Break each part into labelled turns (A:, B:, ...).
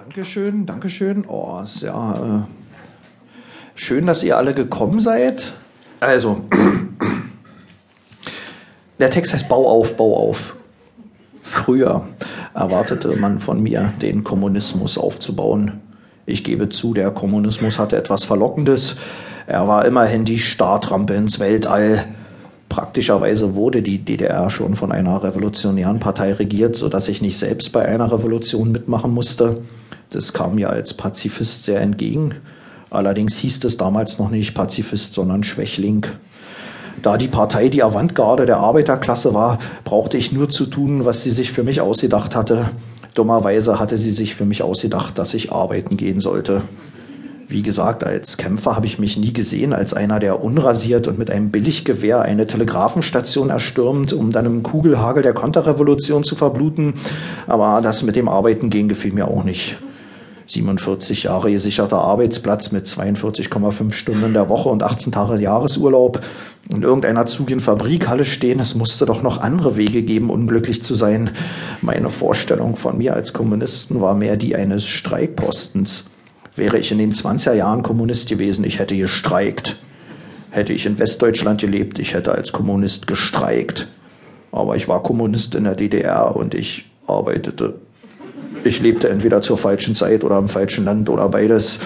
A: Dankeschön, Dankeschön. Oh, sehr äh, schön, dass ihr alle gekommen seid. Also, der Text heißt Bau auf, Bau auf. Früher erwartete man von mir, den Kommunismus aufzubauen. Ich gebe zu, der Kommunismus hatte etwas Verlockendes. Er war immerhin die Startrampe ins Weltall. Praktischerweise wurde die DDR schon von einer revolutionären Partei regiert, so dass ich nicht selbst bei einer Revolution mitmachen musste. Das kam mir als Pazifist sehr entgegen. Allerdings hieß es damals noch nicht Pazifist, sondern Schwächling. Da die Partei die Avantgarde der Arbeiterklasse war, brauchte ich nur zu tun, was sie sich für mich ausgedacht hatte. Dummerweise hatte sie sich für mich ausgedacht, dass ich arbeiten gehen sollte. Wie gesagt, als Kämpfer habe ich mich nie gesehen, als einer, der unrasiert und mit einem Billiggewehr eine Telegrafenstation erstürmt, um dann im Kugelhagel der Konterrevolution zu verbluten. Aber das mit dem Arbeiten gehen gefiel mir auch nicht. 47 Jahre gesicherter Arbeitsplatz mit 42,5 Stunden der Woche und 18 Tage Jahresurlaub in irgendeiner Zug in Fabrikhalle stehen. Es musste doch noch andere Wege geben, unglücklich zu sein. Meine Vorstellung von mir als Kommunisten war mehr die eines Streikpostens. Wäre ich in den 20er Jahren Kommunist gewesen, ich hätte gestreikt. Hätte ich in Westdeutschland gelebt, ich hätte als Kommunist gestreikt. Aber ich war Kommunist in der DDR und ich arbeitete. Ich lebte entweder zur falschen Zeit oder im falschen Land oder beides.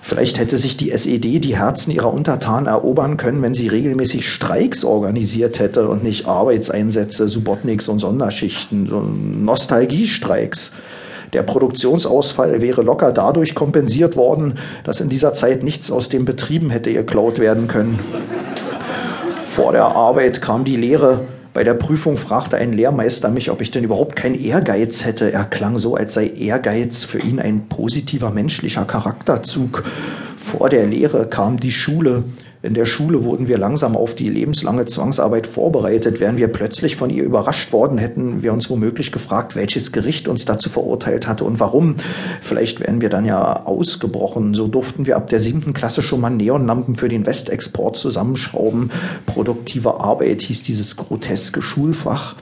A: Vielleicht hätte sich die SED die Herzen ihrer Untertanen erobern können, wenn sie regelmäßig Streiks organisiert hätte und nicht Arbeitseinsätze, Subotniks und Sonderschichten, so Nostalgiestreiks. Der Produktionsausfall wäre locker dadurch kompensiert worden, dass in dieser Zeit nichts aus den Betrieben hätte geklaut werden können. Vor der Arbeit kam die Lehre. Bei der Prüfung fragte ein Lehrmeister mich, ob ich denn überhaupt keinen Ehrgeiz hätte. Er klang so, als sei Ehrgeiz für ihn ein positiver menschlicher Charakterzug. Vor der Lehre kam die Schule. In der Schule wurden wir langsam auf die lebenslange Zwangsarbeit vorbereitet. Wären wir plötzlich von ihr überrascht worden, hätten wir uns womöglich gefragt, welches Gericht uns dazu verurteilt hatte und warum. Vielleicht wären wir dann ja ausgebrochen. So durften wir ab der siebten Klasse schon mal Neonlampen für den Westexport zusammenschrauben. Produktive Arbeit hieß dieses groteske Schulfach.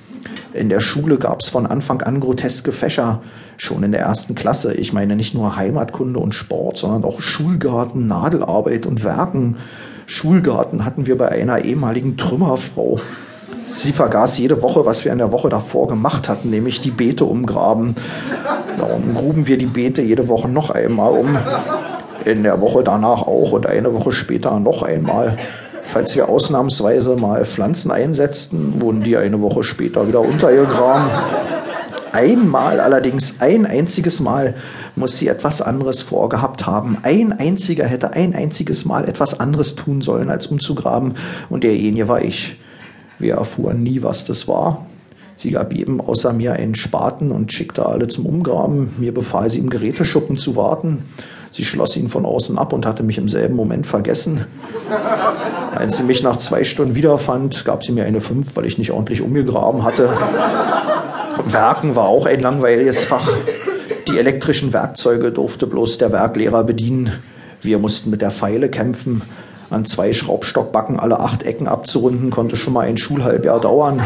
A: In der Schule gab es von Anfang an groteske Fächer, schon in der ersten Klasse. Ich meine nicht nur Heimatkunde und Sport, sondern auch Schulgarten, Nadelarbeit und Werken. Schulgarten hatten wir bei einer ehemaligen Trümmerfrau. Sie vergaß jede Woche, was wir in der Woche davor gemacht hatten, nämlich die Beete umgraben. Darum gruben wir die Beete jede Woche noch einmal um. In der Woche danach auch und eine Woche später noch einmal. Falls wir ausnahmsweise mal Pflanzen einsetzten, wurden die eine Woche später wieder untergegraben. Einmal allerdings, ein einziges Mal muss sie etwas anderes vorgehabt haben. Ein einziger hätte ein einziges Mal etwas anderes tun sollen, als umzugraben. Und derjenige war ich. Wir erfuhren nie, was das war. Sie gab jedem außer mir einen Spaten und schickte alle zum Umgraben. Mir befahl sie im Geräteschuppen zu warten. Sie schloss ihn von außen ab und hatte mich im selben Moment vergessen. Als sie mich nach zwei Stunden wiederfand, gab sie mir eine Fünf, weil ich nicht ordentlich umgegraben hatte. Werken war auch ein langweiliges Fach. Die elektrischen Werkzeuge durfte bloß der Werklehrer bedienen. Wir mussten mit der Pfeile kämpfen. An zwei Schraubstockbacken alle acht Ecken abzurunden, konnte schon mal ein Schulhalbjahr dauern.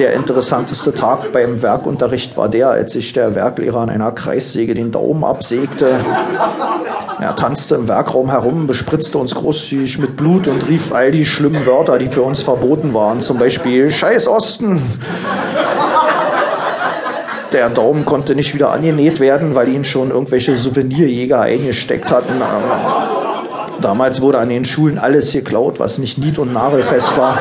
A: Der interessanteste Tag beim Werkunterricht war der, als sich der Werklehrer an einer Kreissäge den Daumen absägte. Er tanzte im Werkraum herum, bespritzte uns großzügig mit Blut und rief all die schlimmen Wörter, die für uns verboten waren. Zum Beispiel Scheiß Osten. Der Daumen konnte nicht wieder angenäht werden, weil ihn schon irgendwelche Souvenirjäger eingesteckt hatten. Damals wurde an den Schulen alles geklaut, was nicht nied- und nagelfest war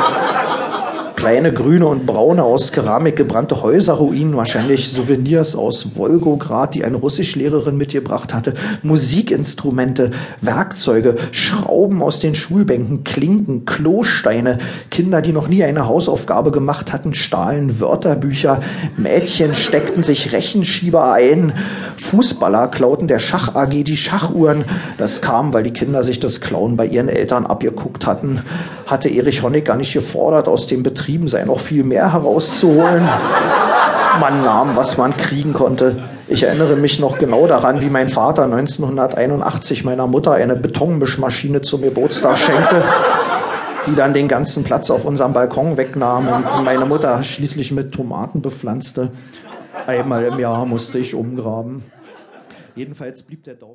A: kleine grüne und braune aus Keramik gebrannte Häuserruinen, wahrscheinlich Souvenirs aus Wolgograd, die eine Russischlehrerin mitgebracht hatte, Musikinstrumente, Werkzeuge, Schrauben aus den Schulbänken, Klinken, Klosteine, Kinder, die noch nie eine Hausaufgabe gemacht hatten, stahlen Wörterbücher, Mädchen steckten sich Rechenschieber ein, Fußballer klauten der Schach AG die Schachuhren. Das kam, weil die Kinder sich das Klauen bei ihren Eltern abgeguckt hatten. Hatte Erich Honecker nicht gefordert, aus dem Betrieb getrieben sei, noch viel mehr herauszuholen. Man nahm, was man kriegen konnte. Ich erinnere mich noch genau daran, wie mein Vater 1981 meiner Mutter eine Betonmischmaschine zum Geburtstag schenkte, die dann den ganzen Platz auf unserem Balkon wegnahm und meine Mutter schließlich mit Tomaten bepflanzte. Einmal im Jahr musste ich umgraben. Jedenfalls blieb der Dorf.